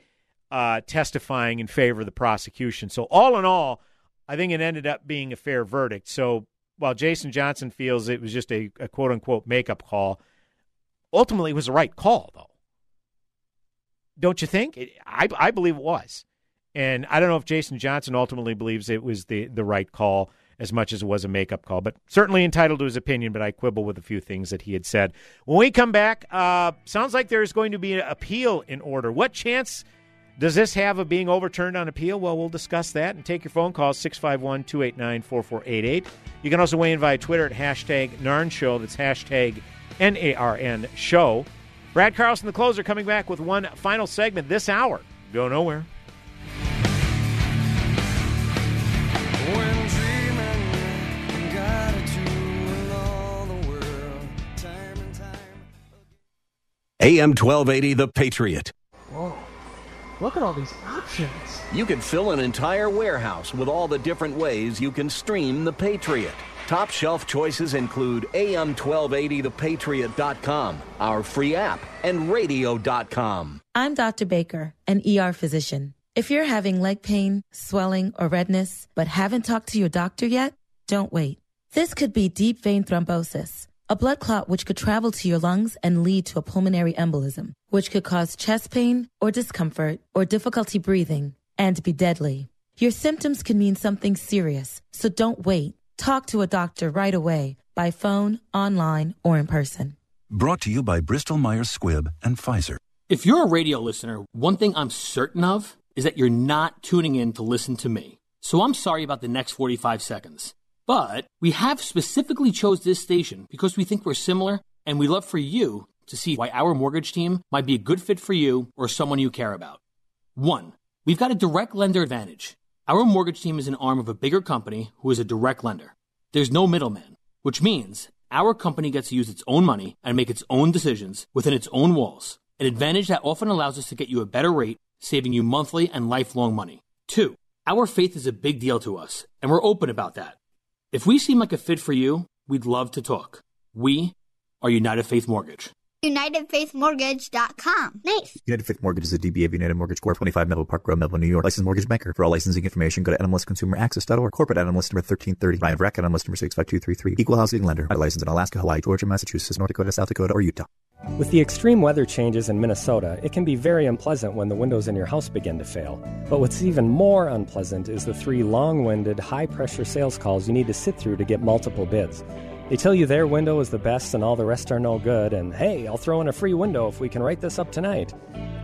uh, testifying in favor of the prosecution. So, all in all, I think it ended up being a fair verdict. So, while Jason Johnson feels it was just a, a quote unquote makeup call, ultimately it was the right call, though. Don't you think? It, I, I believe it was. And I don't know if Jason Johnson ultimately believes it was the, the right call as much as it was a makeup call, but certainly entitled to his opinion. But I quibble with a few things that he had said. When we come back, uh, sounds like there's going to be an appeal in order. What chance does this have of being overturned on appeal? Well, we'll discuss that and take your phone calls 651 289 4488. You can also weigh in via Twitter at hashtag NARN Show. That's hashtag N A R N Show. Brad Carlson, the closer, coming back with one final segment this hour. Go nowhere. AM 1280, The Patriot. Whoa. Look at all these options. You could fill an entire warehouse with all the different ways you can stream The Patriot. Top shelf choices include AM1280thepatriot.com, our free app, and radio.com. I'm Dr. Baker, an ER physician. If you're having leg pain, swelling, or redness, but haven't talked to your doctor yet, don't wait. This could be deep vein thrombosis, a blood clot which could travel to your lungs and lead to a pulmonary embolism, which could cause chest pain or discomfort or difficulty breathing and be deadly. Your symptoms can mean something serious, so don't wait. Talk to a doctor right away by phone, online, or in person. Brought to you by Bristol Myers Squibb and Pfizer. If you're a radio listener, one thing I'm certain of is that you're not tuning in to listen to me. So I'm sorry about the next 45 seconds. But we have specifically chose this station because we think we're similar and we love for you to see why our mortgage team might be a good fit for you or someone you care about. One, we've got a direct lender advantage. Our mortgage team is an arm of a bigger company who is a direct lender. There's no middleman, which means our company gets to use its own money and make its own decisions within its own walls, an advantage that often allows us to get you a better rate, saving you monthly and lifelong money. Two, our faith is a big deal to us, and we're open about that. If we seem like a fit for you, we'd love to talk. We are United Faith Mortgage. UnitedFaithMortgage.com. Nice. United Faith Mortgage is a DBA of United Mortgage Corp. 25 Melville Park Road, Melville, New York. Licensed mortgage banker. For all licensing information, go to NMLSConsumerAccess.org. Corporate NMLS number 1330. Brian Vreck, NMLS number 65233. Equal housing lender. I license in Alaska, Hawaii, Georgia, Massachusetts, North Dakota, South Dakota, or Utah. With the extreme weather changes in Minnesota, it can be very unpleasant when the windows in your house begin to fail. But what's even more unpleasant is the three long winded, high pressure sales calls you need to sit through to get multiple bids. They tell you their window is the best and all the rest are no good, and hey, I'll throw in a free window if we can write this up tonight.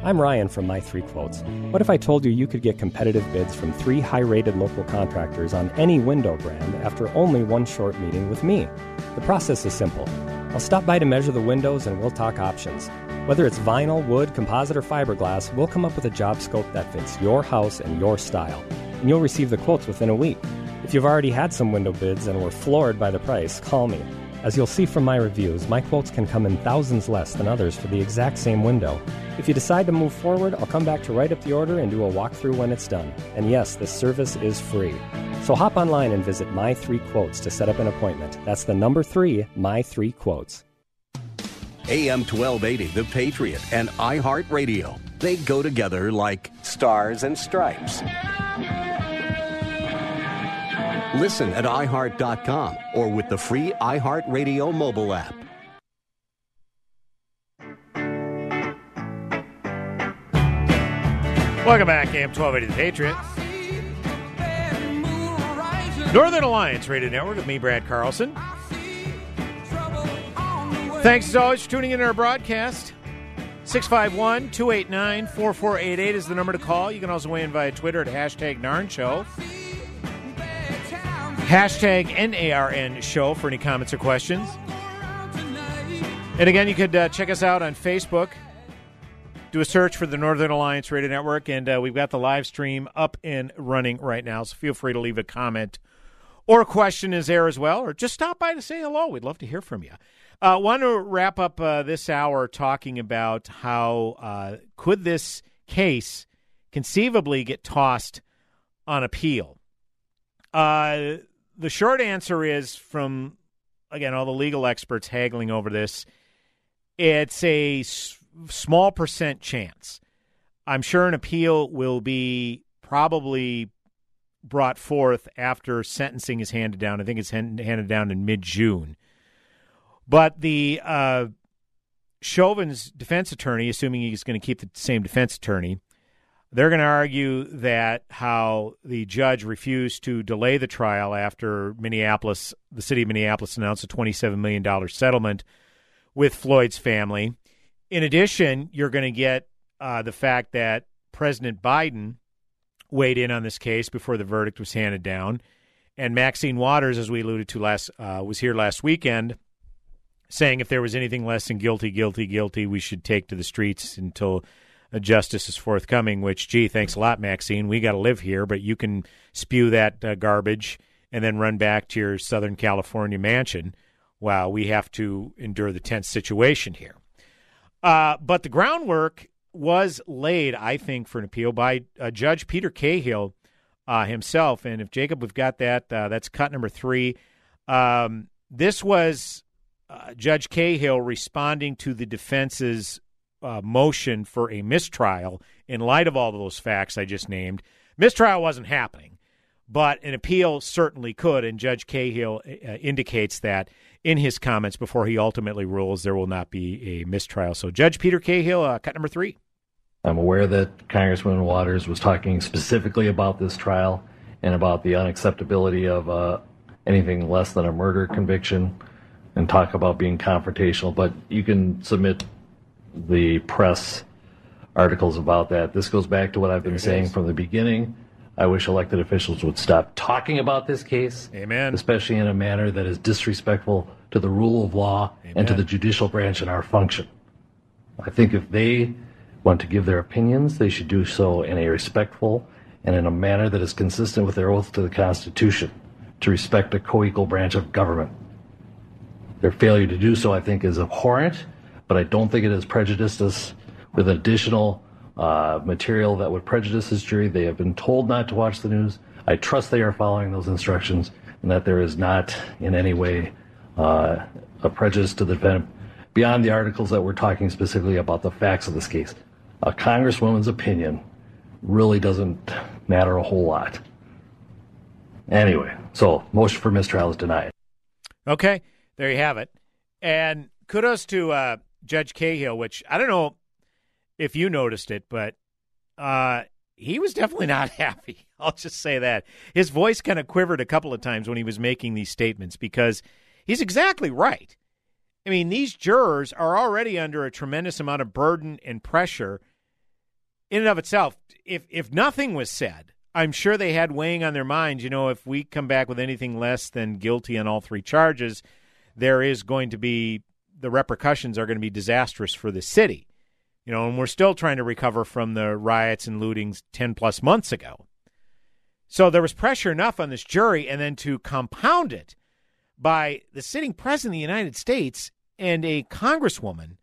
I'm Ryan from My Three Quotes. What if I told you you could get competitive bids from three high rated local contractors on any window brand after only one short meeting with me? The process is simple. I'll stop by to measure the windows and we'll talk options. Whether it's vinyl, wood, composite, or fiberglass, we'll come up with a job scope that fits your house and your style. And you'll receive the quotes within a week. If you've already had some window bids and were floored by the price, call me. As you'll see from my reviews, my quotes can come in thousands less than others for the exact same window. If you decide to move forward, I'll come back to write up the order and do a walkthrough when it's done. And yes, this service is free. So hop online and visit My Three Quotes to set up an appointment. That's the number three, My Three Quotes. AM 1280, The Patriot, and iHeartRadio. They go together like stars and stripes. Listen at iHeart.com or with the free iHeartRadio mobile app. Welcome back, AM 1280 The Patriot. Northern Alliance Radio Network with me, Brad Carlson. Thanks as always for tuning in to our broadcast. 651 289 4488 is the number to call. You can also weigh in via Twitter at hashtag NARN Show. Hashtag NARN Show for any comments or questions. And again, you could uh, check us out on Facebook. Do a search for the Northern Alliance Radio Network, and uh, we've got the live stream up and running right now. So feel free to leave a comment or a question is there as well, or just stop by to say hello. We'd love to hear from you. I uh, want to wrap up uh, this hour talking about how uh, could this case conceivably get tossed on appeal. Uh, the short answer is from again all the legal experts haggling over this. It's a s- small percent chance. I'm sure an appeal will be probably brought forth after sentencing is handed down. I think it's hand- handed down in mid June. But the uh, Chauvin's defense attorney, assuming he's going to keep the same defense attorney, they're going to argue that how the judge refused to delay the trial after Minneapolis, the city of Minneapolis, announced a $27 million settlement with Floyd's family. In addition, you're going to get uh, the fact that President Biden weighed in on this case before the verdict was handed down. And Maxine Waters, as we alluded to last, uh, was here last weekend saying if there was anything less than guilty, guilty, guilty, we should take to the streets until justice is forthcoming. Which, gee, thanks a lot, Maxine. We got to live here, but you can spew that uh, garbage and then run back to your Southern California mansion while we have to endure the tense situation here. Uh, but the groundwork was laid, I think, for an appeal by uh, Judge Peter Cahill uh, himself. And if Jacob, we've got that, uh, that's cut number three. Um, this was uh, Judge Cahill responding to the defense's uh, motion for a mistrial in light of all those facts I just named. Mistrial wasn't happening, but an appeal certainly could, and Judge Cahill uh, indicates that in his comments before he ultimately rules there will not be a mistrial. So, Judge Peter Cahill, uh, cut number three. I'm aware that Congressman Waters was talking specifically about this trial and about the unacceptability of uh, anything less than a murder conviction and talk about being confrontational, but you can submit the press articles about that. This goes back to what I've been saying is. from the beginning. I wish elected officials would stop talking about this case, Amen. especially in a manner that is disrespectful to the rule of law and to the judicial branch and our function. I think if they want to give their opinions, they should do so in a respectful and in a manner that is consistent with their oath to the Constitution to respect a co equal branch of government. Their failure to do so, I think, is abhorrent, but I don't think it has prejudiced us with additional uh, material that would prejudice this jury. They have been told not to watch the news. I trust they are following those instructions and that there is not in any way uh, a prejudice to the defendant beyond the articles that we're talking specifically about the facts of this case. A congresswoman's opinion really doesn't matter a whole lot. Anyway, so motion for mistrial is denied. Okay, there you have it. And kudos to uh, Judge Cahill, which I don't know if you noticed it, but uh, he was definitely *laughs* not happy. I'll just say that. His voice kind of quivered a couple of times when he was making these statements because he's exactly right. I mean, these jurors are already under a tremendous amount of burden and pressure in and of itself. If if nothing was said, I'm sure they had weighing on their minds, you know, if we come back with anything less than guilty on all three charges, there is going to be the repercussions are going to be disastrous for the city. You know, and we're still trying to recover from the riots and lootings 10 plus months ago. So there was pressure enough on this jury, and then to compound it by the sitting president of the United States and a congresswoman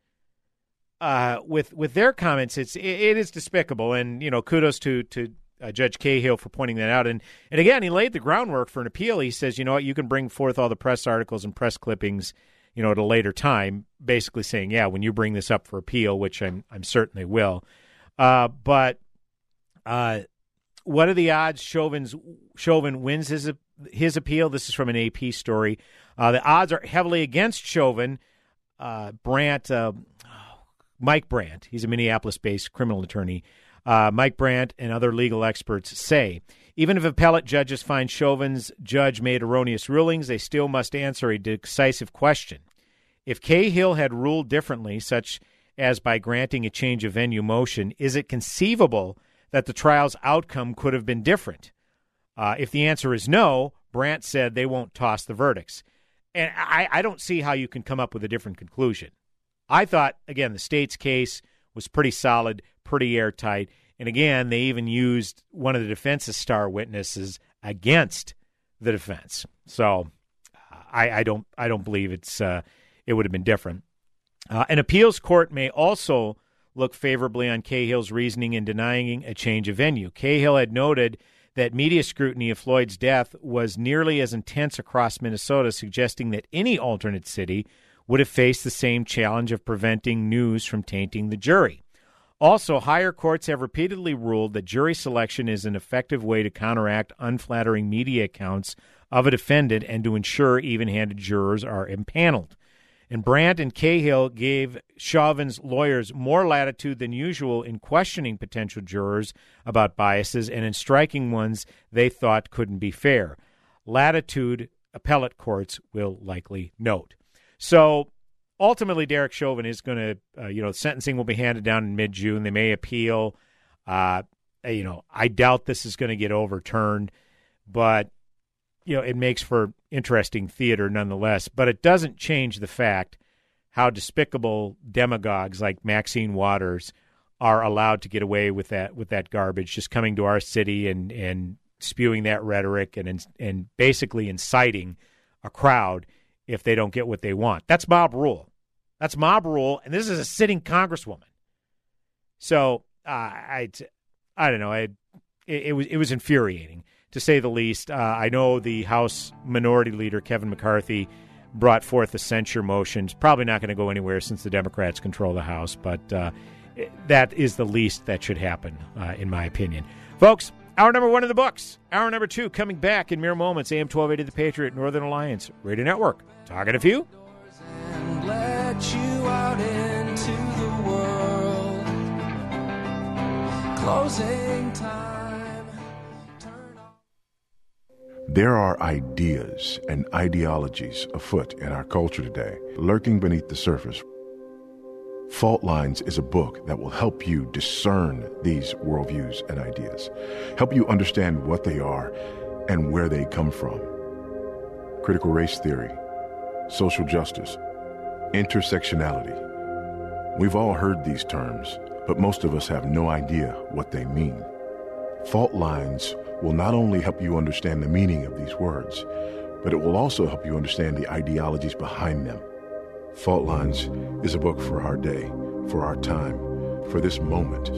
uh, with with their comments, it's it, it is despicable. And you know, kudos to to uh, Judge Cahill for pointing that out. And and again, he laid the groundwork for an appeal. He says, you know what, you can bring forth all the press articles and press clippings, you know, at a later time, basically saying, yeah, when you bring this up for appeal, which I'm I'm certain they will. Uh, but uh, what are the odds Chauvin's Chauvin wins his his appeal. This is from an AP story. Uh, the odds are heavily against Chauvin. Uh, Brandt, uh, Mike Brandt, he's a Minneapolis based criminal attorney. Uh, Mike Brandt and other legal experts say even if appellate judges find Chauvin's judge made erroneous rulings, they still must answer a decisive question. If Cahill had ruled differently, such as by granting a change of venue motion, is it conceivable that the trial's outcome could have been different? Uh, if the answer is no, Brandt said they won't toss the verdicts. And I, I don't see how you can come up with a different conclusion. I thought, again, the state's case was pretty solid, pretty airtight. And again, they even used one of the defense's star witnesses against the defense. So I, I don't I don't believe it's uh, it would have been different. Uh, an appeals court may also look favorably on Cahill's reasoning in denying a change of venue. Cahill had noted that media scrutiny of Floyd's death was nearly as intense across Minnesota, suggesting that any alternate city would have faced the same challenge of preventing news from tainting the jury. Also, higher courts have repeatedly ruled that jury selection is an effective way to counteract unflattering media accounts of a defendant and to ensure even handed jurors are impaneled. And Brandt and Cahill gave Chauvin's lawyers more latitude than usual in questioning potential jurors about biases and in striking ones they thought couldn't be fair. Latitude appellate courts will likely note. So ultimately, Derek Chauvin is going to, uh, you know, sentencing will be handed down in mid June. They may appeal. Uh, you know, I doubt this is going to get overturned, but you know, it makes for interesting theater nonetheless. But it doesn't change the fact how despicable demagogues like Maxine Waters are allowed to get away with that with that garbage, just coming to our city and and spewing that rhetoric and and basically inciting a crowd if they don't get what they want. That's mob rule. That's mob rule, and this is a sitting congresswoman. So uh, I, I don't know. I, it, it, was it was infuriating to say the least. Uh, I know the House Minority Leader Kevin McCarthy brought forth a censure motion. It's probably not going to go anywhere since the Democrats control the House, but uh, that is the least that should happen, uh, in my opinion, folks. Hour number one in the books. Hour number two coming back in mere moments. AM 1280 The Patriot, Northern Alliance Radio Network. Talking to you let you out into the world. Closing time. There are ideas and ideologies afoot in our culture today, lurking beneath the surface. Fault Lines is a book that will help you discern these worldviews and ideas, help you understand what they are and where they come from. Critical race theory, social justice, Intersectionality. We've all heard these terms, but most of us have no idea what they mean. Fault lines will not only help you understand the meaning of these words, but it will also help you understand the ideologies behind them. Fault Lines is a book for our day, for our time, for this moment,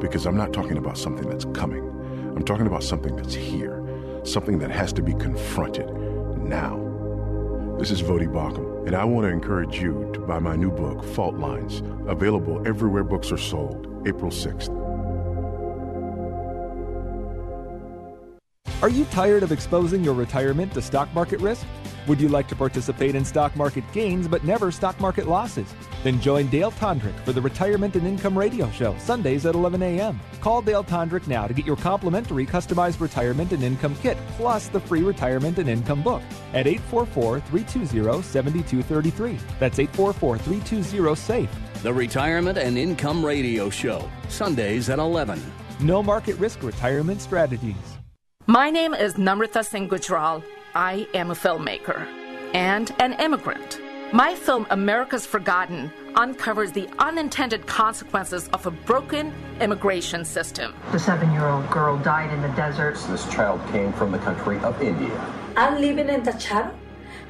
because I'm not talking about something that's coming. I'm talking about something that's here, something that has to be confronted now. This is Voddie Baucham, and I want to encourage you to buy my new book, Fault Lines, available everywhere books are sold, April 6th. Are you tired of exposing your retirement to stock market risk? Would you like to participate in stock market gains but never stock market losses? Then join Dale Tondrick for the Retirement and Income Radio Show, Sundays at 11 a.m. Call Dale Tondrick now to get your complimentary customized retirement and income kit, plus the free retirement and income book at 844 320 7233. That's 844 320 SAFE. The Retirement and Income Radio Show, Sundays at 11. No market risk retirement strategies. My name is Namrata Singh Gujral. I am a filmmaker and an immigrant. My film, America's Forgotten, uncovers the unintended consequences of a broken immigration system. The seven year old girl died in the desert. This child came from the country of India. I'm living in the shadow.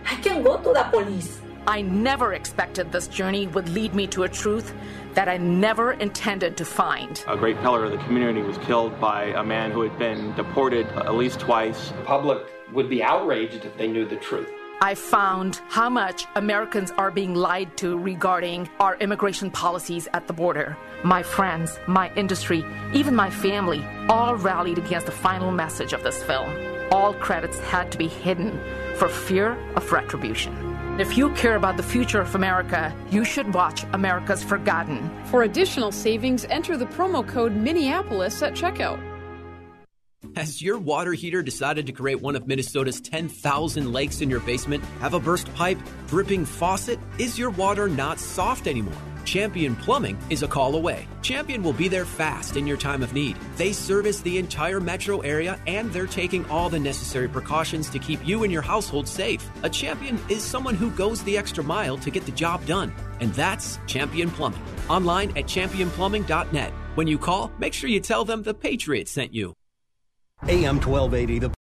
I can go to the police. I never expected this journey would lead me to a truth that I never intended to find. A great pillar of the community was killed by a man who had been deported at least twice. Public would be outraged if they knew the truth. I found how much Americans are being lied to regarding our immigration policies at the border. My friends, my industry, even my family all rallied against the final message of this film. All credits had to be hidden for fear of retribution. If you care about the future of America, you should watch America's Forgotten. For additional savings, enter the promo code Minneapolis at checkout. Has your water heater decided to create one of Minnesota's 10,000 lakes in your basement? Have a burst pipe? Dripping faucet? Is your water not soft anymore? Champion Plumbing is a call away. Champion will be there fast in your time of need. They service the entire metro area and they're taking all the necessary precautions to keep you and your household safe. A champion is someone who goes the extra mile to get the job done. And that's Champion Plumbing. Online at championplumbing.net. When you call, make sure you tell them the Patriot sent you. AM 1280, the